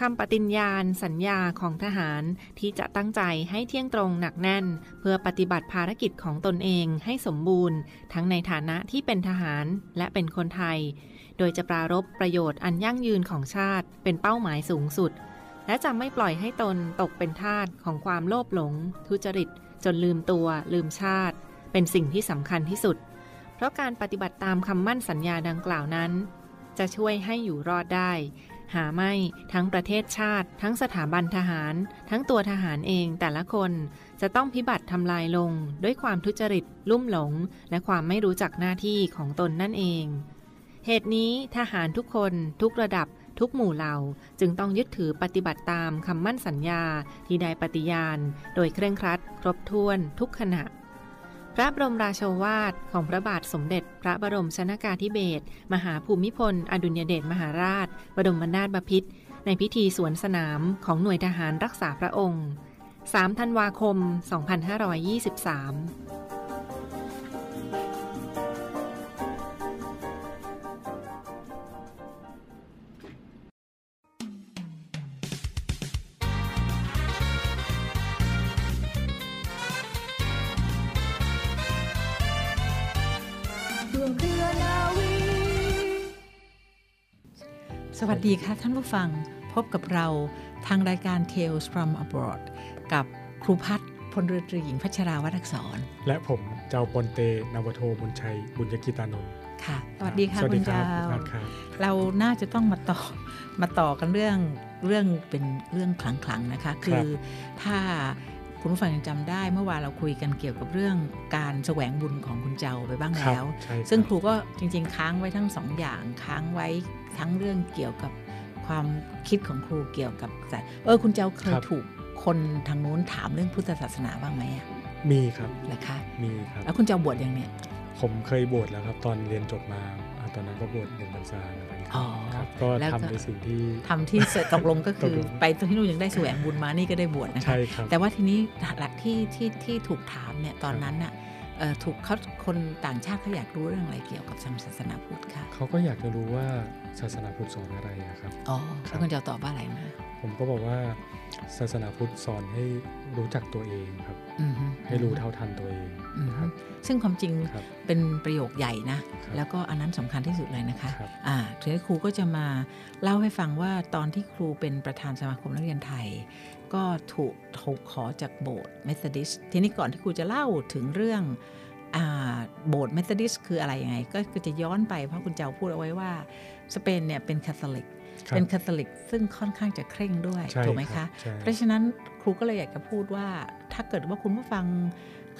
คำปฏิญญาณ สัญญาของทหารที่จะตั้งใจให้เที่ยงตรงหนักแน่น เพื่อปฏิบัติภารกิจของตนเองให้สมบูรณ์ ทั้งในฐานะที่เป็นทหารและเป็นคนไทย โดยจะปรารบประโยชน์อันยั่งยืนของชาติเป็นเป้าหมายสูงสุด และจะไม่ปล่อยให้ตนตกเป็นทาสของความโลภหลง ทุจริต จนลืมตัว ลืมชาติ เป็นสิ่งที่สำคัญที่สุด เพราะการปฏิบัติตามคำมั่นสัญญาดังกล่าวนั้น จะช่วยให้อยู่รอดได้ หาไม่ทั้งประเทศชาติ ทั้งสถาบันทหาร ทั้งตัวทหารเองแต่ละคนจะต้องพิบัติทำลายลงด้วยความทุจริต ลุ่มหลง และความไม่รู้จักหน้าที่ของตนนั่นเอง เหตุนี้ทหารทุกคนทุกระดับทุกหมู่เหล่าจึงต้องยึดถือปฏิบัติตามคำมั่นสัญญาที่ได้ปฏิญาณ โดยเคร่งครัด ครบถ้วนทุกขณะ พระบรมราโชวาทของพระบาทสมเด็จ พระบรมชนากาธิเบศรมหาภูมิพล อดุลยเดชมหาราช บรมนาถบพิตรในพิธีสวนสนามของหน่วยทหารรักษาพระองค์ 3 ธันวาคม 2523 สวัสดีค่ะท่านผู้ฟังพบกับเราทางรายการ Tales from Abroad กับครูพัฒพลเรือตรีหญิงพัชราวัฒกษร และผมเจ้าปนเตนวโทบุญชัย บุญยกิตานนท์ค่ะ สวัสดีค่ะคุณเจ้าเราน่าจะต้องมาต่อมาต่อกันเรื่องเรื่องเป็นเรื่องขลังๆนะคะ คือถ้า คุณผู้ฟังยังจำได้ เมื่อวานเราคุยกันเกี่ยวกับเรื่องการแสวงบุญของคุณเจ้าไปบ้างแล้ว ซึ่งครูก็จริง ๆ ค้างไว้ทั้งสองอย่างค้างไว้ทั้งเรื่องเกี่ยวกับความคิดของครูเกี่ยวกับเออคุณเจ้าเคยถูกคนทางนู้นถามเรื่องพุทธศาสนาบ้างไหมมีครับนะคะมีครับแล้วคุณเจ้าบวชยังเนี่ย ผมเคยบวชแล้วครับ ตอนเรียนจบมา ตอนนั้นก็บวชหนึ่งพรรษาอะไรครับก็ทำในสิ่งที่ทำที่เสร็จตกลงก็คือไปตรงที่นู่นยังได้แสวงบุญมานี่ก็ได้บวชนะคะใช่ครับแต่ว่าทีนี้หลักที่ที่ที่ถูกถามเนี่ยตอนนั้นน่ะถูกเขา คนต่างชาติเขาอยากรู้เรื่องอะไรเกี่ยวกับศาสนาพุทธค่ะเขาก็อยากจะรู้ว่าศาสนาพุทธสอนอะไรครับอ๋อแล้วคุณจะตอบว่าอะไรนะผมก็บอกว่าศาสนาพุทธสอนให้รู้จักตัวเองครับ ให้รู้เท่าทันตัวเองครับซึ่งความจริงเป็นประโยคใหญ่นะ แล้วก็อันนั้นสำคัญที่สุดเลยนะคะอ่าทีนี้ครูก็จะมาเล่าให้ฟังว่าตอนที่ครูเป็นประธานสมาคมนักเรียนไทย ก็ถูกถูกขอจากโบสถ์ Methodist ทีนี้ก่อนที่ครูจะเล่าถึงเรื่อง โบสถ์ Methodist คืออะไรยังไง ก็คือจะย้อนไปเพราะคุณเจ้าพูดเอาไว้ว่า สเปนเนี่ยเป็นคาทอลิก เป็นคาทอลิกซึ่งค่อนข้างจะเคร่งด้วย ถูกไหมคะ เพราะฉะนั้นครูก็เลยอยากจะพูดว่า ถ้าเกิดว่าคุณผู้ฟัง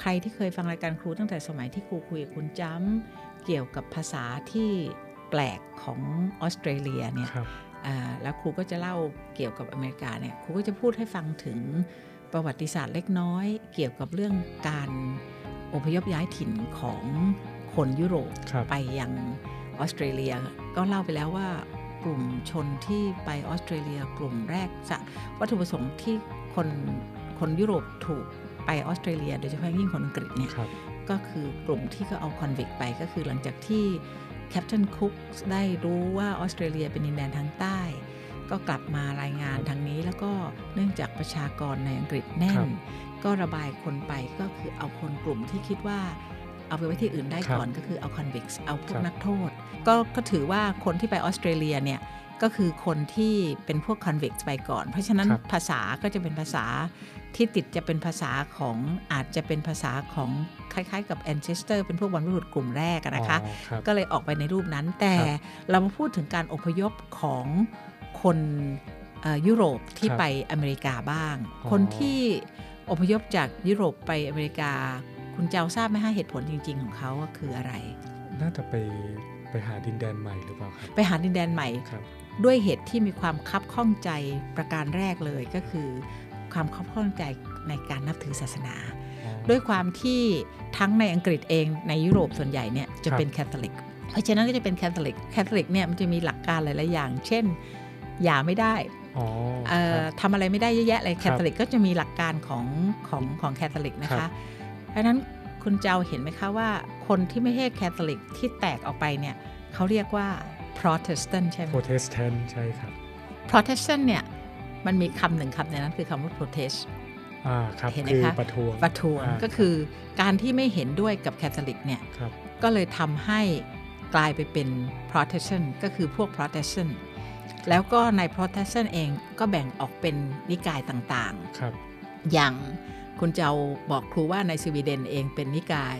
ใครที่เคยฟังรายการครูตั้งแต่สมัยที่ครูคุยกับคุณจ้ำเกี่ยวกับภาษาที่แปลกของออสเตรเลียเนี่ยแล้วครูก็จะเล่าเกี่ยวกับอเมริกาเนี่ยครูก็จะพูดให้ฟังถึงประวัติศาสตร์เล็กน้อย เกี่ยวกับเรื่องการ อพยพย้ายถิ่นของคนยุโรปไปยังออสเตรเลีย ก็เล่าไปแล้วว่ากลุ่มชนที่ไปออสเตรเลีย กลุ่มแรกจะวัตถุประสงค์ที่คนคนยุโรปถูกไปออสเตรเลีย โดยเฉพาะยิ่งคนอังกฤษเนี่ยก็คือกลุ่มที่ก็เอาคอนวิกไปก็คือหลังจากที่แคปตันคุกได้รู้ว่าออสเตรเลียเป็นดินแดนทางใต้ ก็กลับมารายงานทางนี้ แล้วก็เนื่องจากประชากรในอังกฤษแน่น ก็ระบายคนไปก็คือเอาคนกลุ่มที่คิดว่าเอาไปไว้ที่อื่นได้ก่อนก็คือเอาคอนวิกเอาพวกนักโทษ ก็ก็ถือว่าคนที่ไปออสเตรเลียเนี่ยก็คือคนที่เป็นพวกคอนวิกไปก่อน เพราะฉะนั้นภาษาก็จะเป็นภาษาที่ติดจะเป็นภาษาของอาจจะเป็นภาษาของคล้ายๆ กับแอนเชสเตอร์เป็นพวกบรรพบุรุษกลุ่มแรกนะคะ ก็เลยออกไปในรูปนั้นแต่เรามาพูดถึงการอพยพของ คนยุโรปที่ไปอเมริกาบ้าง คนที่อพยพจากยุโรปไปอเมริกา คุณเจ้าทราบไหมฮะเหตุผลจริง ๆ ของเขาคืออะไร น่าจะไปไปหาดินแดนใหม่หรือเปล่าครับ ไปหาดินแดนใหม่ด้วยเหตุที่มีความคับข้องใจประการแรกเลยก็คือ ความคับข้องใจในการนับถือศาสนา ด้วยความที่ทั้งในอังกฤษเองในยุโรปส่วนใหญ่เนี่ยจะเป็นแคทอลิก เพราะฉะนั้นก็จะเป็นแคทอลิก แคทอลิกเนี่ยมันจะมีหลักการหลาย ๆ อย่าง เช่น หย่าไม่ได้ทำอะไรไม่ได้เยอะแยะเลยแคทอลิกก็จะมีหลักการของของของแคทอลิกนะคะเพราะนั้นคุณเจ้าเห็นไหมคะว่าคนที่ไม่ใช่แคทอลิกที่แตกออกไปเนี่ยเขาเรียกว่า Protestant ใช่ไหม Protestant ใช่ครับ Protestant เนี่ยมันมีคำหนึ่งคำในนั้นคือคำว่า protest อ่าครับเห็นไหมคือคะประท้วงประท้วงก็คือการที่ไม่เห็นด้วยกับแคทอลิกเนี่ยครับก็เลยทำให้กลายไปเป็น Protestant ก็คือพวก Protestant แล้วก็ใน Protestant เองก็แบ่งออกเป็นนิกายต่างครับๆอย่างคุณเจ้าบอกครูว่าในสวีเดนเองเป็นนิกาย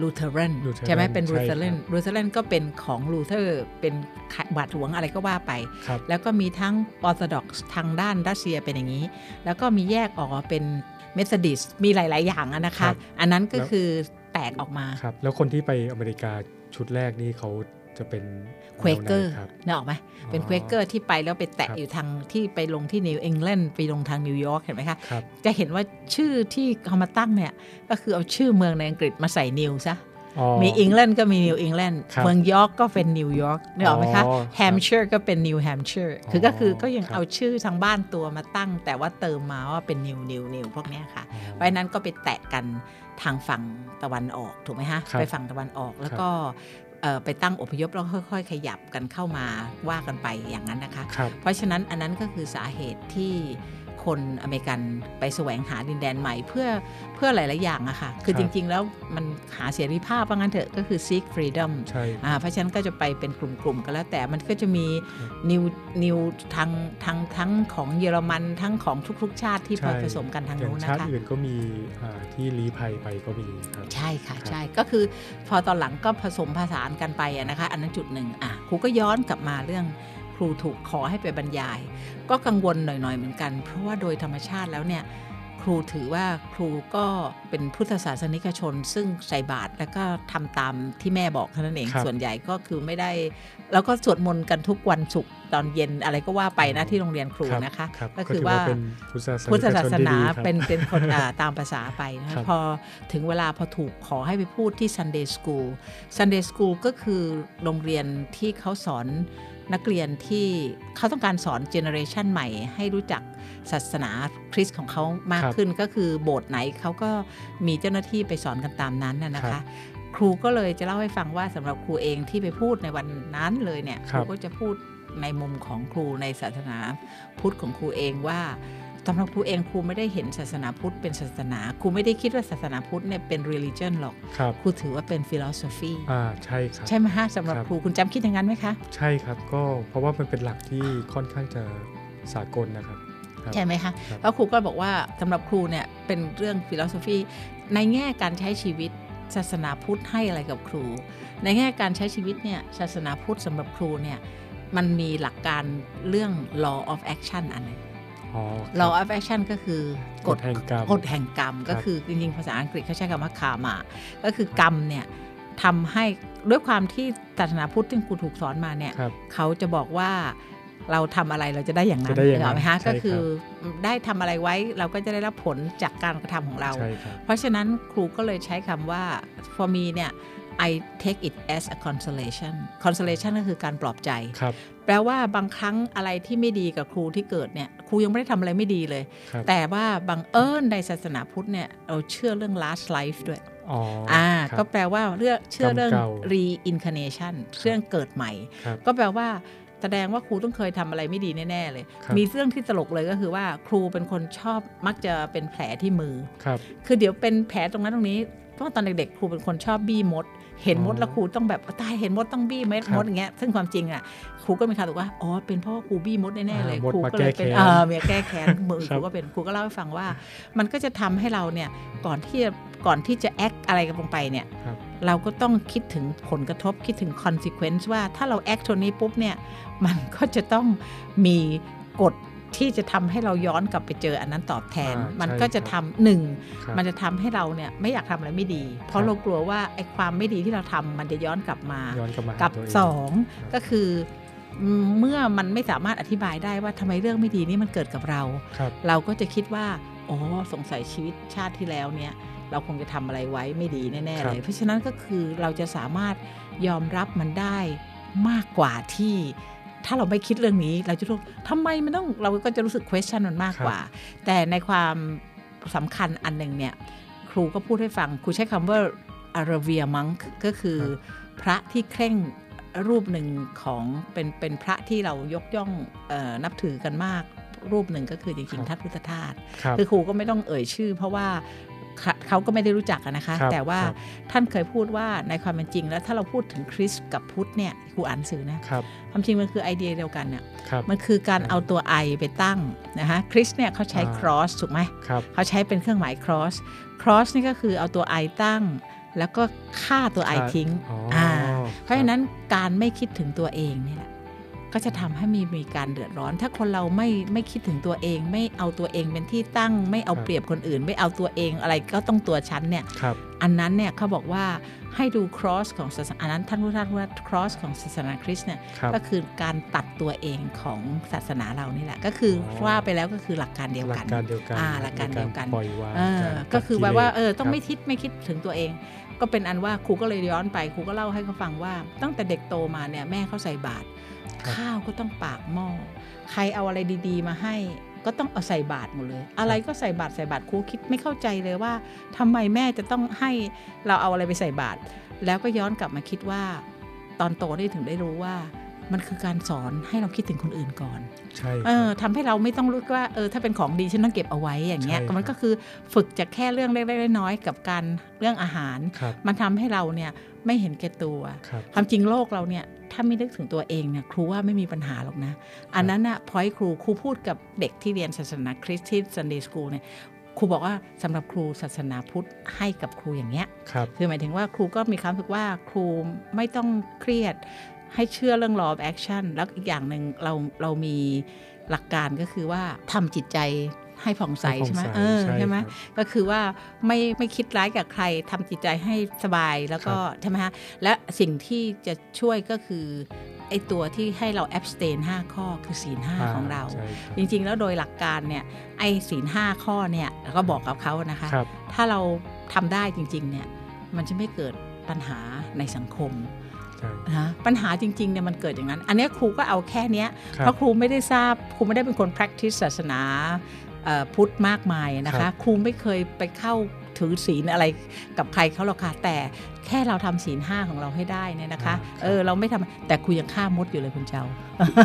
ลูเทเรน Lutheran ใช่ไหมเป็นใช่ลูครับเทเรนลูเทเรนก็เป็นของลูเทอร์ เป็นบาทหลวงอะไรก็ว่าไปครับแล้วก็มีทั้ง Orthodox ทางด้านรัสเซียเป็นอย่างนี้ แล้วก็มีแยกออกมาเป็น Methodist มีหลาย ๆ อย่างอะนะคะครับอันนั้นก็แล้วคือแตกออกมาครับแล้วคนที่ไปอเมริกาชุดแรกนี่เขา จะเป็น Quaker แนวไหนครับนึกออกไหมเป็นอ๋อเควเกอร์ที่ไปแล้วไปแตะครับอยู่ทางที่ไปลงที่นิวอิงแลนด์ไปลงทางนิวยอร์กเห็นไหมคะครับจะเห็นว่าชื่อที่เขามาตั้งเนี่ย ก็คือเอาชื่อเมืองในอังกฤษมาใส่ New ซะอ๋อมีอิงแลนด์ก็มีนิวอิงแลนด์ครับเมืองยอร์กก็เป็นนิวยอร์กนึกออกไหมคะอ๋อครับแฮมเชอร์ก็เป็นนิวแฮมเชอร์คือก็คือก็ยังเอาชื่อทางบ้านตัวมาตั้ง แต่ว่าเติมมาว่าเป็นนิวนิวนิวพวกเนี้ยค่ะอ๋อเพราะฉะนั้นก็ไปแตะกันทางฝั่งตะวันออกถูกไหมฮะครับไปฝั่งตะวันออกแล้วก็เอ่อ ไปตั้งอพยพแล้วค่อยๆ ขยับกันเข้ามาว่ากันไปอย่างนั้นนะคะครับเพราะฉะนั้นอันนั้นก็คือสาเหตุที่ คนอเมริกันไปแสวงหาดินแดนใหม่เพื่อเพื่อหลาย ๆ อย่างอะค่ะ คือครับจริง ๆ แล้วมันหาเสรีภาพว่างั้นเถอะก็คือ seek freedom ใช่อ่าเพราะฉะนั้นก็จะไปเป็นกลุ่ม ๆ กันแล้วแต่มันก็จะมีครับนิวนิวทางทางทั้งของเยอรมันทั้งของทุก ๆ ชาติที่ใช่ผสมกันทางอย่างนู้นนะชาติคะอื่นก็มีอ่าที่ลี้ภัยไปก็มีครับใช่ค่ะครับใช่ก็คือพอตอนหลังก็ผสมผสานกันไปอะนะคะ อันนั้นจุดหนึ่งอะครูก็ย้อนกลับมาเรื่อง ครูถูกขอให้ไปบรรยาย ก็กังวลหน่อยๆเหมือนกัน เพราะว่าโดยธรรมชาติแล้วเนี่ยครูถือว่าครูก็เป็นพุทธศาสนิกชน ซึ่งใส่บาตรแล้วก็ทำตามที่แม่บอกเท่านั้นเองครับส่วนใหญ่ก็คือไม่ได้ แล้วก็สวดมนต์กันทุกวันศุกร์ตอนเย็นอะไรก็ว่าไปนะที่โรงเรียนครูรับนะคะรับก็คือถืว่าเป็นพุทธศาสพุทธศาสนาชที่ดีครับเป็นเป็นคนอ่าตามภาษาไปนะครัคะบพอถึงเวลาพอถูกขอให้ไปพูดที่ Sunday School Sunday School ก็คือโรงเรียนที่เขาสอน นักเรียนที่เขาต้องการสอนเจเนอเรชันใหม่ ให้รู้จักศาสนาคริสต์ของเขามากครับขึ้นก็คือโบสถ์ไหนเขาก็มีเจ้าหน้าที่ไปสอนกันตามนั้นน่ะนะคะครับครูก็เลยจะเล่าให้ฟังว่าสำหรับครูเองที่ไปพูดในวันนั้นเลยเนี่ยคครูบก็จะพูดในมุมของครูในศาสนาพุทธของครูเองว่า สำหรับครูเองครูไม่ได้เห็นศาสนาพุทธเป็นศาสนาครูไม่ได้คิดว่าศาสนาพุทธเนี่ยเป็น religion หรอกครับครูถือว่าเป็น philosophy อ่าใช่ครับใช่ไหมฮะสำหรับครับครูคุณจำคิดอย่างนั้นไหมคะ ใช่ครับก็เพราะว่ามันเป็นหลักที่ค่อนข้างจะสากลนะครับครับใช่ไหมคะครับแล้วครูก็บอกว่าสำหรับครูเนี่ยเป็นเรื่อง philosophy ในแง่การใช้ชีวิตศาสนาพุทธให้อะไรกับครู ในแง่การใช้ชีวิตเนี่ยศาสนาพุทธสำหรับครูเนี่ยมันมีหลักการเรื่อง law of action อันหนึงอ๋อครับ law of action ก็คือกฎแห่งกรรมกฎแห่งกรรมก็คือจริงๆภาษาอังกฤษเขาใช้คำว่าคามา ก็คือกรรมเนี่ยทำให้ด้วยความที่ศาสนาพุทธที่ครูถูกสอนมาเนี่ยครับเขาจะบอกว่าเราทำอะไรเราจะได้อย่างนั้นจะได้อย่างนั้นเหรอไหมฮะใช่ก็คือครับได้ทำอะไรไว้เราก็จะได้รับผลจากการกระทำของเราใช่ครับเพราะฉะนั้นครูก็เลยใช้คำว่า for me เนี่ย I take it as a consolation consolation ก็คือการปลอบใจครับแปลว่าบางครั้งอะไรที่ไม่ดีกับครูที่เกิดเนี่ย ครูยังไม่ได้ทำอะไรไม่ดีเลยครับแต่ว่าบังเอิญในศาสนาพุทธเนี่ย เราเชื่อเรื่อง last life ด้วยอ๋ออ่าครับก็แปลว่าเรื่องเชื่อเรื่องกรรมเก่า reincarnation เรื่องเกิดใหม่ครับก็แปลว่าแสดงว่าครูต้องเคยทำอะไรไม่ดีแน่ ๆ เลยครับมีเรื่องที่ตลกเลยก็คือว่าครูเป็นคนชอบมักจะเป็นแผลที่มือ ครับ คือเดี๋ยวเป็นแผลตรงนั้นตรงนี้เพราะว่าตอนเด็กๆ ครูเป็นคนชอบบี้มด เห็นมดอ๋อแล้วครูต้องแบบตายเห็นมดต้องบี้เม็ดครับมดอย่างเงี้ยซึ่งความจริงอะครูก็มีคำบอกว่าอ๋อเป็นเพราะว่าครูบี้มดแน่ๆเลยอ่ามดครูมาก็เลยเป็นแก้แค้นเออเมียแก้แค้นมือครับรูก็เป็นครูก็เล่าให้ฟังว่า มันก็จะทำให้เราเนี่ยก่อนที่จะก่อนที่จะ act อะไรกันลงไปเนี่ยครับเราก็ต้องคิดถึงผลกระทบคิดถึง consequence ว่าถ้าเรา act ตัวนี้ปุ๊บเนี่ยมันก็จะต้องมีกฎ ที่จะทำให้เราย้อนกลับไปเจออันนั้นตอบแทนอ่ามัมันใช่ก็จะครับทำหนึ่งครับมันจะทำให้เราเนี่ยไม่อยากทำอะไรไม่ดี เพราะครับเรากลัวว่าไอ้ความไม่ดีที่เราทำมันจะย้อนกลับมาย้อนกลับมาหากับตัวเองก็คืออืมเมื่อมันไม่สามารถอธิบายได้ว่าทำไมเรื่องไม่ดีนี้มันเกิดกับเราครับเราก็จะคิดว่าอ๋อสงสัยชีวิตชาติที่แล้วเนี่ย เราคงจะทำอะไรไว้ไม่ดีแน่ๆเลย เพราะฉะนั้นก็คือเราจะสามารถยอมรับมันได้มากกว่าที่ ถ้าเราไม่คิดเรื่องนี้ เราจะรู้ทำไมมันต้องเราก็จะรู้สึก question มันมากกว่า แต่ในความสำคัญอันหนึ่งเนี่ยครูก็พูดให้ฟัง ครูใช้คำว่า a r a v i a monk ก็คือพระที่เคร่งรูปหนึ่งของเป็นเป็นพระที่เรายกย่องออนับถือกันมากรูปหนึ่งก็คือจริงๆท่านพุทธทาสคือครูก็ไม่ต้องเอ่ยชื่อ เพราะว่า เขาก็ไม่ได้รู้จักนะคะ แต่ว่าท่านเคยพูดว่าในความเป็นจริง แล้วถ้าเราพูดถึงคริสกับพุทธเนี่ยครูอ่านสื่อนะความจริงมันคือไอเดียเดียวกันเนี่ยมันคือการเอาตัวไอไปตั้งนะคะคริสเนี่ยเขาใช้ cross ถูกไหมเขาใช้เป็นเครื่องหมาย cross cross นี่ก็คือเอาตัวไอตั้ง แล้วก็ฆ่าตัวไอทิ้งอ่าเพราะฉะนั้นการไม่คิดถึงตัวเองนี่แหละ ก็จะทำให้มีมีการเดือดร้อน ถ้าคนเราไม่ไม่คิดถึงตัวเอง ไม่เอาตัวเองเป็นที่ตั้ง ไม่เอาเปรียบคนอื่น ไม่เอาตัวเองอะไรก็ต้องตัวฉันเนี่ยอันนั้นเนี่ยเขาบอกว่าให้ดู cross ของศาสนาอันนั้นท่านผู้ท่านว่า cross ของศาสนาคริสต์เนี่ยก็คือการตัดตัวเองของศาสนาเรานี่แหละ ก็คือว่าไปแล้วก็คือหลักการเดียวกันหลักการเดียวกันอ่าหลักการเดียวกันปล่อยวางก็คือแบบว่าเออต้องไม่คิดไม่คิดถึงตัวเอง ก็เป็นอันว่าครูก็เลยย้อนไปครูก็เล่าให้เขาฟังว่าตั้งแต่เด็กโตมาเนี่ยแม่เขาใส่บาตร ข้าวก็ต้องปากหม้อใครเอาอะไรดีๆ มาให้ก็ต้องเอาใส่บาตรหมดเลย อะไรก็ใส่บาตรใส่บาตรครูคิดไม่เข้าใจเลยว่าทำไมแม่จะต้องให้เราเอาอะไรไปใส่บาตรแล้วก็ย้อนกลับมาคิดว่า ตอนโตได้ถึงได้รู้ว่า มันคือการสอนให้เราคิดถึงคนอื่นก่อน ใช่เออทำให้เราไม่ต้องรู้ว่าเออถ้าเป็นของดีฉันต้องเก็บเอาไว้อย่างเงี้ยมันก็คือฝึกจากแค่เรื่องเล็กๆน้อยๆกับการเรื่องอาหาร มันทำให้เราเนี่ยไม่เห็นแก่ตัวความจริงโลกเราเนี่ยถ้าไม่นึกถึงตัวเองเนี่ยครูว่าไม่มีปัญหาหรอกนะ อันนั้นอะพอยครูครูพูดกับเด็กที่เรียนศาสนาคริสต์ที่ Sunday school เนี่ยครูบอกว่าสำหรับครูศาสนาพุทธให้กับครูอย่างเงี้ยครับคือหมายถึงว่าครูก็มีความรู้สึกว่าครูไม่ต้องเครียด ให้เชื่อเรื่อง law of action แล้วอีกอย่างหนึ่งเราเรามีหลักการก็คือว่าทำจิตใจให้ผ่องใสใช่ไหมเออใช่ไหมก็คือว่าไม่ไม่คิดร้ายกับใครทำจิตใจให้สบายแล้วก็ใช่ไหมฮะและสิ่งที่จะช่วยก็คือไอตัวที่ให้เราแอบสเตน5 ข้อคือศีลห้าของเรา จริง ๆ แล้วโดยหลักการเนี่ยไอศีลห้าข้อเนี่ยเราก็บอกกับเขานะคะ ถ้าเราทำได้จริง ๆ เนี่ยมันจะไม่เกิดปัญหาในสังคม นะปัญหาจริงๆเนี่ยมันเกิดอย่างนั้น อันนี้ครูก็เอาแค่นี้เพราะครูไม่ได้ทราบครูไม่ได้เป็นคน practice ศาสนาพุทธมากมายนะคะ ครูไม่เคยไปเข้าถือศีลอะไรกับใครเขาหรอกค่ะแต่ แค่เราทำศีลห้าของเราให้ได้เนี่ยนะคะเออเราไม่ทำแต่คุยยังฆ่ามดอยู่เลยคุณเจ้า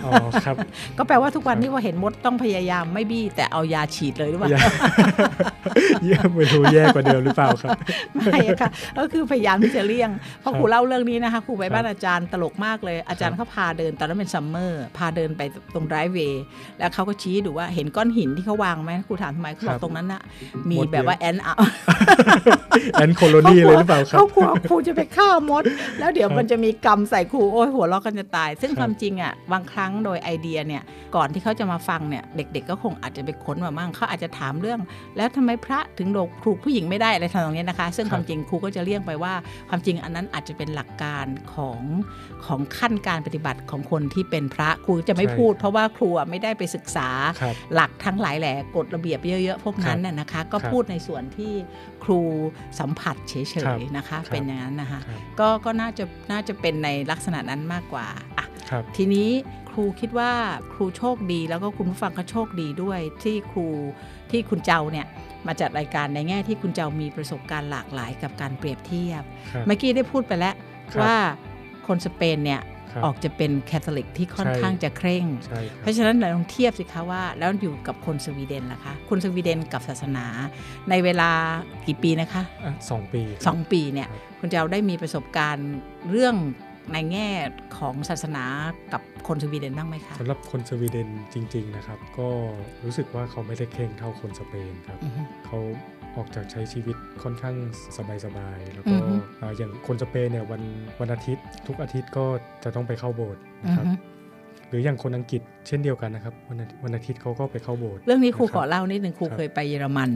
อ๋อครับ ก็แปลว่าทุกวันนี้ว่าเห็นมดต้องพยายามไม่บี้แต่เอายาฉีดเลยหรือเปล่าแย่ไม่รู้แย่กว่าเดิมหรือเปล่าครับไม่ค่ะก็คือพยายามที่จะเลี่ยงเพราะครูเล่าเรื่องนี้นะคะครูไปบ้านอาจารย์ตลกมากเลยอาจารย์เขาพาเดินตอนนั้นเป็นซัมเมอร์พาเดินไปตรงไดรฟ์เวย์แล้วเขาก็ชี้ดูว่าเห็นก้อนหินที่เขาวางไหมครูถามทำไมเขาบอกตรงนั้นน่ะมีแบบว่าแอนเอาแอนโคโลนีเลยหรือเปล่าครับเขากลัวครูจะไปฆ่ามด แล้วเดี๋ยวมันจะมีกรรมใส่ครูโอ้ยหัวเราะกันจะตาย ซึ่งความจริงอะบางครั้งโดยไอเดียเนี่ยก่อนที่เขาจะมาฟังเนี่ยเด็กๆก็คงอาจจะไปค้นมามั่งเขาอาจจะถามเรื่อง แล้วทำไมพระถึงโดกครูผู้หญิงไม่ได้อะไรทำนองนี้นะคะ ซึ่งความจริงครูก็จะเลี่ยงไปว่า ความจริงอันนั้นอาจจะเป็นหลักการของของขั้นการปฏิบัติของคนที่เป็นพระครูจะไม่พูด เพราะว่าครูไม่ได้ไปศึกษาหลักทั้งหลายแหล่กฎระเบียบเยอะๆพวกนั้นน่ะนะคะ ก็พูดในส่วนที่ครูสัมผัสเฉยๆนะคะเป็นอย่างนั้นนะคะก็ก็น่าจะน่าจะเป็นในลักษณะนั้นมากกว่าอะทีนี้ครูคิดว่าครูโชคดีแล้วก็คุณผู้ฟังก็โชคดีด้วยที่ครูที่คุณเจ้าเนี่ยมาจัดรายการในแง่ที่คุณเจ้ามีประสบการณ์หลากหลายกับการเปรียบเทียบ เมื่อกี้ได้พูดไปแล้วว่าคนสเปนเนี่ย ออกจะเป็นแคทอลิกที่ค่อนข้างจะเคร่ง เพราะฉะนั้นเราลองเทียบสิคะว่า แล้วอยู่กับคนสวีเดนล่ะคะคนสวีเดนกับศาสนา ในเวลากี่ปีนะคะสองปีสองปีเนี่ยคุณเจ้าได้มีประสบการณ์เรื่องในแง่ของศาสนากับคนสวีเดนบ้างไหมคะสำหรับคนสวีเดนจริง ๆนะครับ ก็รู้สึกว่าเขาไม่ได้เคร่งเท่าคนสเปนครับเขา ออกจากใช้ชีวิตค่อนข้างสบายๆ แล้วก็อย่างคนสเปนเนี่ยวันวันอาทิตย์ ทุกอาทิตย์ก็จะต้องไปเข้าโบสถ์นะครับหรืออย่างคนอังกฤษเช่นเดียวกันนะครับวันวันอาทิตย์เขาก็ไปเข้าโบสถ์เรื่องนี้ครูขอเล่านิดหนึ่งครูเคยไปเยอรมัน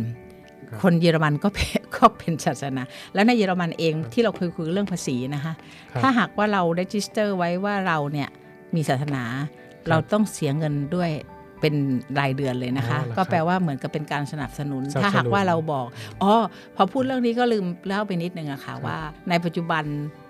คนเยอรมันก็ก็เป็นศาสนา แล้วในเยอรมันเองที่เราเคยคุยเรื่องภาษีนะคะถ้าหากว่าเรา register ไว้ว่าเราเนี่ยมีศาสนา เราต้องเสียเงินด้วย เป็นรายเดือนเลยนะคะอ๋อเหรอครับก็แปลว่าเหมือนกับเป็นการสนับสนุนสนับสนุน ถ้าหากว่าเราบอกอ๋อพอพูดเรื่องนี้ก็ลืมเล่าไปนิดนึงอะค่ะว่า ในปัจจุบัน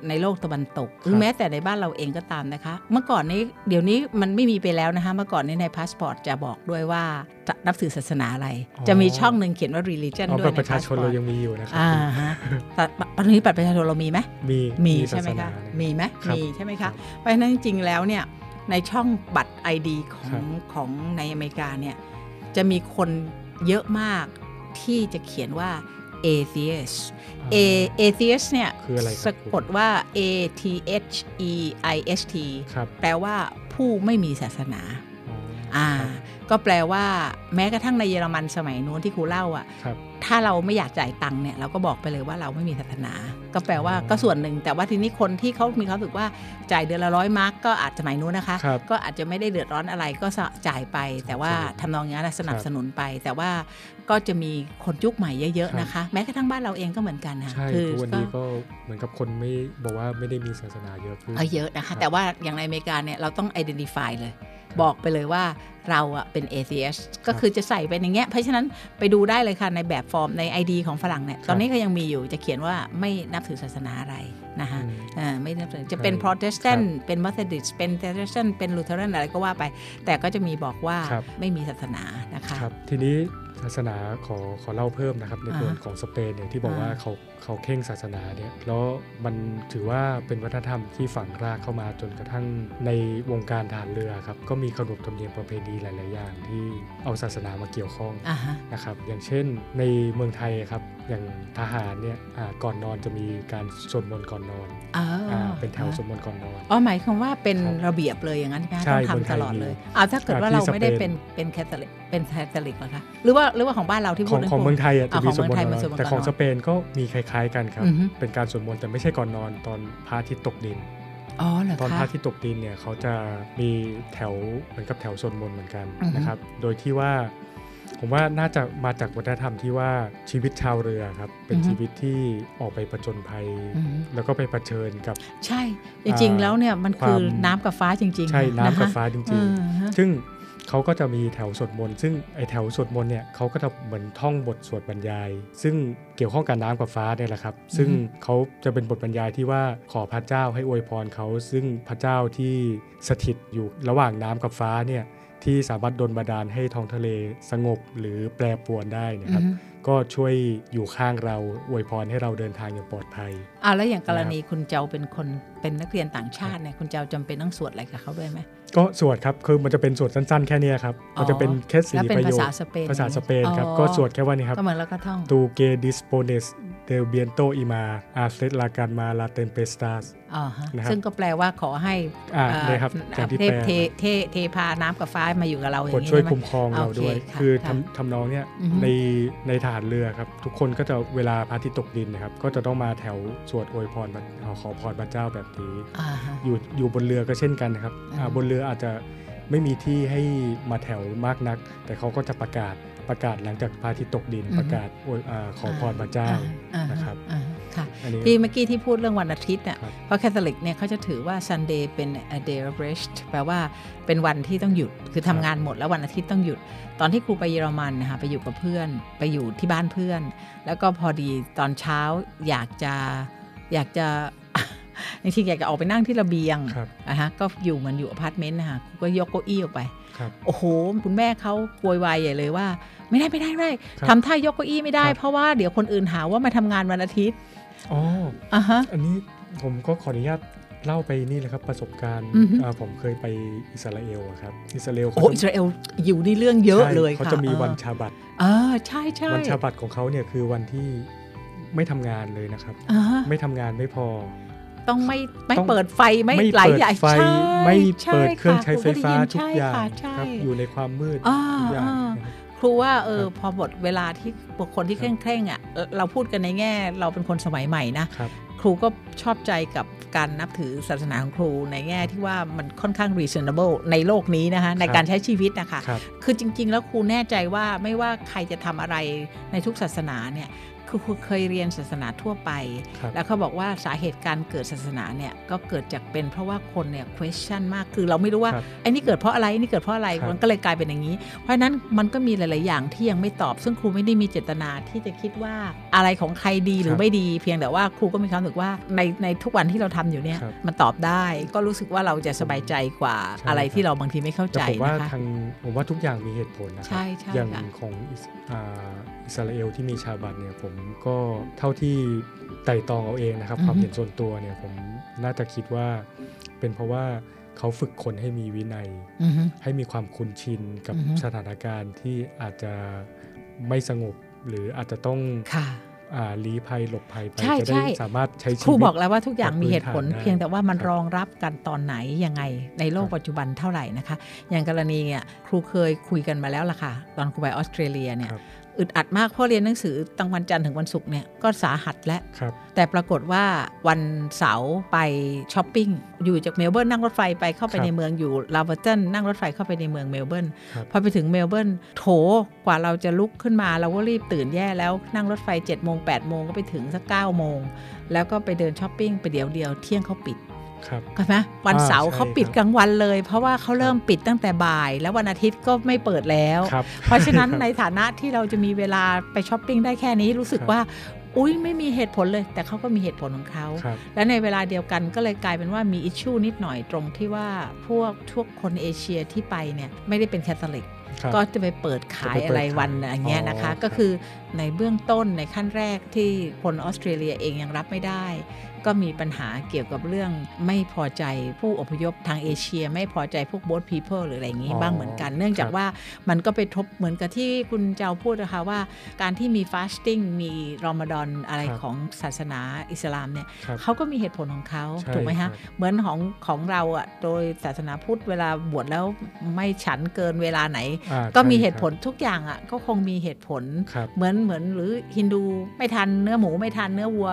ในโลกตะวันตก หรือแม้แต่ในบ้านเราเองก็ตามนะคะ เมื่อก่อนนี้เดี๋ยวนี้มันไม่มีไปแล้วนะคะเมื่อก่อนนี้ในพาสปอร์ตจะบอกด้วยว่าจะนับถือศาสนาอะไร จะมีช่องหนึ่งเขียนว่า religion อ๋อด้วยในพาสปอร์ต บัยตรในประชาชนเรายังมีอยู่นะครับอ่าฮะแต่ตอนนี้บัตรประชาชนเรามีไหมมีมีใช่ไหมศาสนาคะเนี่ยมีไหมครับมีใช่ไหมครัคะบเพราะฉะนั้นจริงๆแล้วเนี่ย ในช่องบัตร ID ของครับของในอเมริกาเนี่ยจะมีคนเยอะมากที่จะเขียนว่า atheist a atheist เนี่ยคืออะไรครับสะกดว่า a t h e i s t ครับแปลว่าผู้ไม่มีศาสนา อ๋ออ่าครับก็แปลว่าแม้กระทั่งในเยอรมันสมัยนู้นที่ครูเล่าอะครับถ้าเราไม่อยากจ่ายตังค์เนี่ยเราก็บอกไปเลยว่าเราไม่มีศาสนา ก็แปลว่าอ๋อก็ส่วนหนึ่ง แต่ว่าทีนี้คนที่เขามีความรู้สึกว่าจ่ายเดือนละร้อยมาร์กก็อาจจะสมัยนู้นนะคะครับก็อาจจะไม่ได้เดือดร้อนอะไรก็จ่ายไป แต่ว่าครับทำนองนี้นะสนับสนุนไป แต่ว่าก็จะมีคนยุคใหม่เยอะครับๆนะคะ แม้กระทั่งบ้านเราเองก็เหมือนกันนะใช่คืทุกวันนี้ก็ก็เหมือนกับคนไม่บอกว่าไม่ได้มีศาสนาเยอะขึ้นเออเยอะนะครัคะบแต่ว่าอย่างในอเมริกาเนี่ยเราต้อง identify เลย บอกไปเลยว่าเราอะเป็น atheist ก็คือจะใส่ไปอย่างเงี้ย เพราะฉะนั้นไปดูได้เลยค่ะ ในแบบฟอร์มใน ID ของฝรั่งเนี่ย ตอนนี้ก็ยังมีอยู่จะเขียนว่าไม่นับถือศาสนาอะไรนะคะอืมอ่าไม่นับถือจะเป็นใช่ Protestant ครับเป็น Methodist เป็น Protestant เป็น Lutheran อะไรก็ว่าไป แต่ก็จะมีบอกว่าครับไม่มีศาสนานะคะครับทีนี้ ศาสนาขอขอเล่าเพิ่มนะครับในส่วนอ่าของสเปนเนี่ยที่บอกว่าอ่าเขาเขาเข่งศาสนาเนี่ยแล้วมันถือว่าเป็นวัฒนธรรมที่ฝังรากเข้ามาจนกระทั่งในวงการทหารเรือครับก็มีขนบธรรมเนียมประเพณีหลาย ๆ อย่างที่เอาศาสนามาเกี่ยวข้องอ่าฮะนะครับอย่างเช่นในเมืองไทยครับอย่างทหารเนี่ยอ่าก่อนนอนจะมีการสวดมนต์ก่อนนอนอ๋ออาเป็นแถวสวดมนต์ก่อนนอน อ๋อหมายความว่าเป็นครับระเบียบเลยอย่างนั้นใช่ไหมคะใช่ต้องเมืองไททำตยลอดมีเลยอ่าถ้าเกิดว่าอ่าที่เราไม่ได้สเปนเป็นเป็นแคทอลิกเป็นแคทอลิกเหรอคะหรือว่าหรือว่าของบ้านเราที่ขพูอดงนั่นของคเมืองไทยอะอ่าจะมีของสวดมนต์เมืองไทยก่อนนมันอนสวดมนต์แต่ของก่อนนอนสเปนก็มีคล้าย ๆ กันครับอือฮึเป็นการสวดมนต์แต่ไม่ใช่ก่อนนอนตอนพระอาทิตย์ตกดินอ๋อเหรอตอนพคะระอาทิตย์ตกดินเนี่ยเขาจะมีแถวเหมือนกับแถวสวดมนต์เหมือนกันอือฮึนะครับ โดยที่ว่า ผมว่าน่าจะมาจากวัฒนธรรมที่ว่าชีวิตชาวเรือครับ เป็นชีวิตที่ออกไปประจนภัยอืมแล้วก็ไปเผชิญกับ ใช่ จริง ๆ แล้วเนี่ยมันคือความน้ำกับฟ้าจริง ๆ ใช่น้ำกับะคะฟ้าจเอริงอฮะๆซึ่งเขาก็จะมีแถวสวดมนต์ซึ่งไอแถวสวดมนต์เนี่ยเขาก็จะเหมือนท่องบทสวดบรรยาย ซึ่งเกี่ยวข้องกับน้ำกับฟ้าเนี่ยแหละครับ ซึ่งเขาจะเป็นบทบรรยายที่ว่าขอพระเจ้าให้อวยพรเขาซึ่งพระเจ้าที่สถิตอยู่ระหว่างน้ำกับฟ้าเนี่ย ที่สามารถดลบันดาลให้ท้องทะเลสงบหรือแปรปรวนได้เนะครับอือฮึก็ช่วยอยู่ข้างเราอวยพรให้เราเดินทางอย่างปลอดภัยอ่าแล้วอย่างกรณีคุณเจ้าเป็นคนเป็นนักเรียนต่างชาติเนี่ยคุณเจ้าจำเป็นต้องสวดอะไรกับเขาด้วยไหมก็สวดครับคือมันจะเป็นสวดสั้นๆ แค่เนี้ยครับมันจะเป็นแค่สี่แล้วเป็นประโยภาคษาสเปนภาษาสเปนครับอ๋อก็สวดแค่ว่านี้ครับก็เหมือนแล้วก็ท่องตูเกดิสโปเนส เดลเบียนโตอิมาอาเซตลาการมาลาเตมเปสตาสอ๋อฮะนะครับซึ่งก็แปลว่าขอให้อ่าเอ่อเนี่ยครับอย่างที่เทแปลเทเทเทพาน้ำกับฟ้ามาอยู่กับเราอย่าโปรดงนี้ช่วยใช่ไหมคุ้มครองเราด้วยโอเคค่ะคือค่ะทำทำนองเนี้ยอือฮึในในฐานเรือครับ ทุกคนก็จะเวลาพระอาทิตย์ตกดินนะครับ ก็จะต้องมาแถวสวดอวยพรพระขอพรพระเจ้าแบบนี้อ่าฮะอยู่อยู่บนเรือก็เช่นกันนะครับอืมอ่าบนเรืออาจจะไม่มีที่ให้มาแถวมากนัก แต่เขาก็จะประกาศ ประกาศหลังจากพระอาทิตย์ตกดินประกาศอวยอาขอพรพระเจ้าอ่าฮะนะครับอ่าฮะค่ะอันนี้ที่เมื่อกี้ที่พูดเรื่องวันอาทิตย์เนี่ยครับเพราะแคทอลิกเนี่ยเขาจะถือว่า Sunday เป็น a day of rest แปลว่าเป็นวันที่ต้องหยุด คือทำงานหมดแล้ววันอาทิตย์ต้องหยุด ตอนที่ครูไปเยอรมันนะคะไปอยู่กับเพื่อน ไปอยู่ที่บ้านเพื่อน แล้วก็พอดีตอนเช้าอยากจะอยากจะ จริงๆอยากจะออกไปนั่งที่ระเบียงครับนะฮะก็อยู่เหมือนอยู่อพาร์ตเมนต์นะคะครูก็ยกเก้าอี้ออกไปครับโอ้โห คุณแม่เขาโวยวายใหญ่เลยว่า ไม่ได้ไม่ได้ไม่ได้ครับทำท่ายกเก้าอี้ไม่ได้ครับเพราะว่าเดี๋ยวคนอื่นหาว่ามาทำงานวันอาทิตย์อ๋ออะฮะอันนี้ผมก็ขออนุญาตเล่าไปนี่เลยครับประสบการณ์อือฮึอ่าผมเคยไปอิสราเอลอะครับอิสราเอลโอ้อิสราเอลอยู่ในเรื่องเยอะใช่เลยเขาค่ะจะมีออวันชาบัตเออใช่ใช่วันชาบัตของเขาเนี่ยคือวันที่ไม่ทำงานเลยนะครับอ่าฮะไม่ทำงานไม่พอ ต้องไม่ไม่ต้องเปิดไฟไม่ไม่หลายเปิดอย่างไฟใช่ไม่ใช่เปิดเครื่องค่ะใช้ไฟฟ้าครูก็ด้ยินทุกอย่างใช่ค่ะใช่ครับอยู่ในความมืดอ่าทุกอย่างอ่านะครับครูว่าเออครับพอหมดเวลาที่บุคคลที่คเครับร่งเคร่งๆอะเอ่อเราพูดกันในแง่ เราเป็นคนสมัยใหม่นะครับครูก็ชอบใจกับการนับถือศาสนาของครูในแง่ที่ว่ามันค่อนข้าง reasonable ในโลกนี้นะคะในการใช้ชีวิตนะคะครับคือจริง ๆ แล้วครูแน่ใจว่าไม่ว่าใครจะทำอะไรในทุกศาสนาเนี่ย คือครูเคยเรียนศาสนาทั่วไปครับแล้วเขาบอกว่าสาเหตุการเกิดศาสนาเนี่ยก็เกิดจากเป็นเพราะว่าคนเนี่ย question มากคือเราไม่รู้ว่าครับไอ้นี่เกิดเพราะอะไรไอ้นี่เกิดเพราะอะไรครับมันก็เลยกลายเป็นอย่างนี้ เพราะฉะนั้นมันก็มีหลาย ๆ อย่างที่ยังไม่ตอบ ซึ่งครูไม่ได้มีเจตนาที่จะคิดว่าอะไรของใครดีหรือไม่ดี เพียงแต่ว่าครูก็มีความรู้สึกว่าในในทุกวันที่เราทำอยู่เนี่ยครับมันตอบได้ก็รู้สึกว่าเราจะสบายใจกว่าใช่อะไรครับที่เราบางทีไม่เข้าแต่ใจผมว่านะคะทางผมว่าทุกอย่างมีเหตุผลนะครัใช่ใช่อย่างค่ะของอิ สอ่าอิสราเอลที่มีชาบัตเนี่ยผมก็เท่าที่ไต่ตองเอาเองนะครับ ความเห็นส่วนตัวเนี่ยผมน่าจะคิดว่า เป็นเพราะว่าเขาฝึกคนให้มีวินัยอือฮึให้มีความคุ้นชินกับอือฮึสถานการณ์ที่อาจจะไม่สงบหรืออาจจะต้องค่ะอ่าลี้ภัยหลบภัยไปใช่จะได้ใช่สามารถใช้ชีครูวิตบอกแล้วว่าทุกอย่างมีเหตุผลแบบพื้นฐานได้เพียงแต่ว่ามันครับรองรับกันตอนไหนยังไงในโลกครับปัจจุบันเท่าไหร่นะคะ อย่างกรณีเนี่ยครูเคยคุยกันมาแล้วล่ะค่ะ ตอนครูไปออสเตรเลียเนี่ยครับ อึดอัดมากเพราะเรียนหนังสือตั้งวันจันทร์ถึงวันศุกร์เนี่ยก็สาหัสและครับแต่ปรากฏว่าวันเสาร์ไปช้อปปิ้ง อยู่จากเมลเบิร์นนั่งรถไฟไปเข้าไปครับในเมืองอยู่ลาเวอร์ตันนั่งรถไฟเข้าไปในเมืองเมลเบิร์นครับพอไปถึงเมลเบิร์นโถกว่าเราจะลุกขึ้นมาเราก็รีบตื่นแย่แล้วนั่งรถไฟเจ็ดโมงแปดโมงก็ไปถึงสักเก้าโมงแล้วก็ไปเดินช้อปปิ้งไปเดี๋ยวเดียวเที่ยงเขาปิด ครับเข้าไหมวันเสาร์อ่าใช่เขาปิดครับกลางวันเลย เพราะว่าเขาเริ่มปิดตั้งแต่บ่าย แล้ววันอาทิตย์ก็ไม่เปิดแล้วครับเพราะฉะนั้นในฐานะที่เราจะมีเวลาไปช้อปปิ้งได้แค่นี้รู้สึกครับว่าอุ้ยไม่มีเหตุผลเลย แต่เขาก็มีเหตุผลของเขาครับและในเวลาเดียวกันก็เลยกลายเป็นว่ามี issue นิดหน่อยตรงที่ว่าพวกทุกคนเอเชียที่ไปเนี่ยไม่ได้เป็นแคทอลิกครับก็จะไปเปิดขายจะไปเปิดอะไรวันขายอย่างเงี้ยนะคะอ๋อก็คือในเบื้องต้นในขั้นแรกที่คนออสเตรเลียเองยังรับไม่ได้ ก็มีปัญหาเกี่ยวกับเรื่องไม่พอใจผู้อพยพทางเอเชีย ไม่พอใจพวก boat people หรืออะไรอย่างงี้บ้างเหมือนกัน เนื่องจากว่ามันก็ไปทบเหมือนกับที่คุณเจ้าพูดนะคะว่า การที่มี fasting มีรอมฎอนอะไรครับของศาสนาอิสลามเนี่ยครับเขาก็มีเหตุผลของเขาใช่ถูกไหมครัฮะบเหมือนของของเราอะโดยศาสนาพุทธเวลาบวชแล้วไม่ฉันเกินเวลาไหนอ่าก็มีใช่เหตุผลครับทุกอย่างอะก็คงมีเหตุผลครับเหมือนเหมือนหรือฮินดูไม่ทานเนื้อหมูไม่ทานเนื้อวัว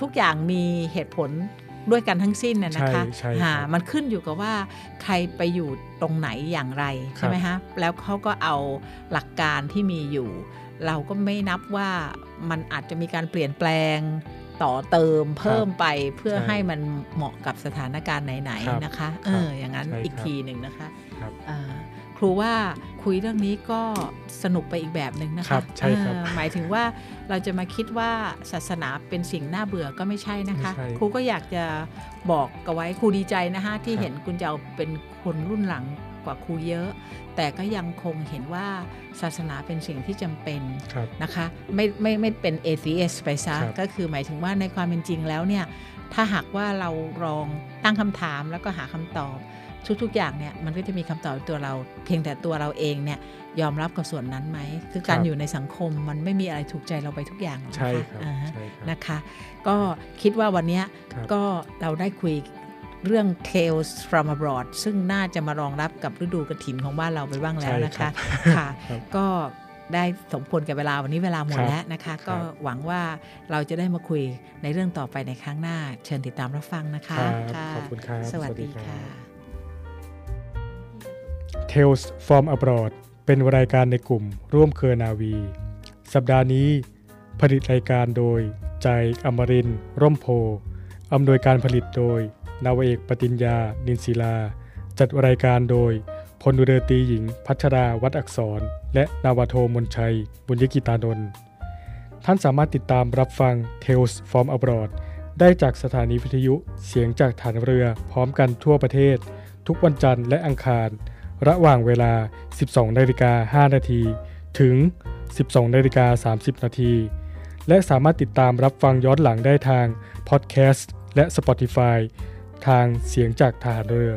ทุกอย่างมีเหตุผลด้วยกันทั้งสิ้นน่ะนะคะใช่ใช่ครับหามันขึ้นอยู่กับว่าใครไปอยู่ตรงไหนอย่างไรครับใช่ไหมฮะ แล้วเขาก็เอาหลักการที่มีอยู่ เราก็ไม่นับว่ามันอาจจะมีการเปลี่ยนแปลงต่อเติมเพิ่มไปเพื่อใช่ให้มันเหมาะกับสถานการณ์ไหนครับๆนะคะครับเออ อย่างนั้นใช่อีกครับทีหนึ่งนะคะ ครับอ่าครูว่าคุยเรื่องนี้ก็สนุกไปอีกแบบหนึ่งนะครัคะบใช่ครับเออหมายถึงว่าเราจะมาคิดว่าศาสนาเป็นสิ่งน่าเบื่อก็ไม่ใช่นะคะไม่ใช่ครูก็อยากจะบอกกับไว้ครูดีใจนะคะที่ครับเห็นคุณเจ้าเป็นคนรุ่นหลังกว่าครูเยอะ แต่ก็ยังคงเห็นว่าศาสนาเป็นสิ่งที่จำเป็นครับนะคะไม่ไม่ไม่เป็น atheist ไปซะครับก็คือหมายถึงว่าในความเป็นจริงแล้วเนี่ยถ้าหากว่าเราลองตั้งคำถามแล้วก็หาคำตอบ ทุกๆ อย่างเนี่ยมันก็จะมีคำตอบในตัวเราเพียงแต่ตัวเราเองเนี่ยยอมรับกับส่วนนั้นไหมคือการครับอยู่ในสังคมมันไม่มีอะไรถูกใจเราไปทุกอย่างหรอกนะใช่คะครับอ่าฮะใช่ครับนะคะ ก็คิดว่าวันเนี้ยครับก็เราได้คุยเรื่อง Tales from abroad ซึ่งน่าจะมารองรับกับฤดูกระถินของบ้านเราไปบ้างแล้วนะคะใช่ครับค่ะครับก็ได้สมควรกับเวลาวันนี้เวลาหมดครับแล้วนะคะ ก็หวังว่าเราจะได้มาคุยในเรื่องต่อไปในครั้งหน้า เชิญติดตามรับฟังนะคะครับะขอบคุณครับสวัสสวัสดีดีครับค่ะ Tales from abroad เป็นรายการในกลุ่มร่วมเครือนาวี สัปดาห์นี้ ผลิตรายการโดย ใจอมรินร่มโพอำนวยการผลิตโดย นาวเอกปติญญา นินศิลา จัดรายการโดยพลเรือตีหญิง พัชราวัดอักษร และนาวโทมนชัย บุญยกิตานนท์ท่านสามารถติดตามรับฟัง Tales from abroad ได้จากสถานีวิทยุเสียงจากฐานเรือพร้อมกันทั่วประเทศ ทุกวันจันทร์และอังคาร ระหว่างเวลา 12นาฬิกา5นาทีถึง 12นาฬิกา30 นาที และสามารถติดตามรับฟังย้อนหลังได้ทางพอดแคสต์และ Spotify ทางเสียงจากฐานเรือ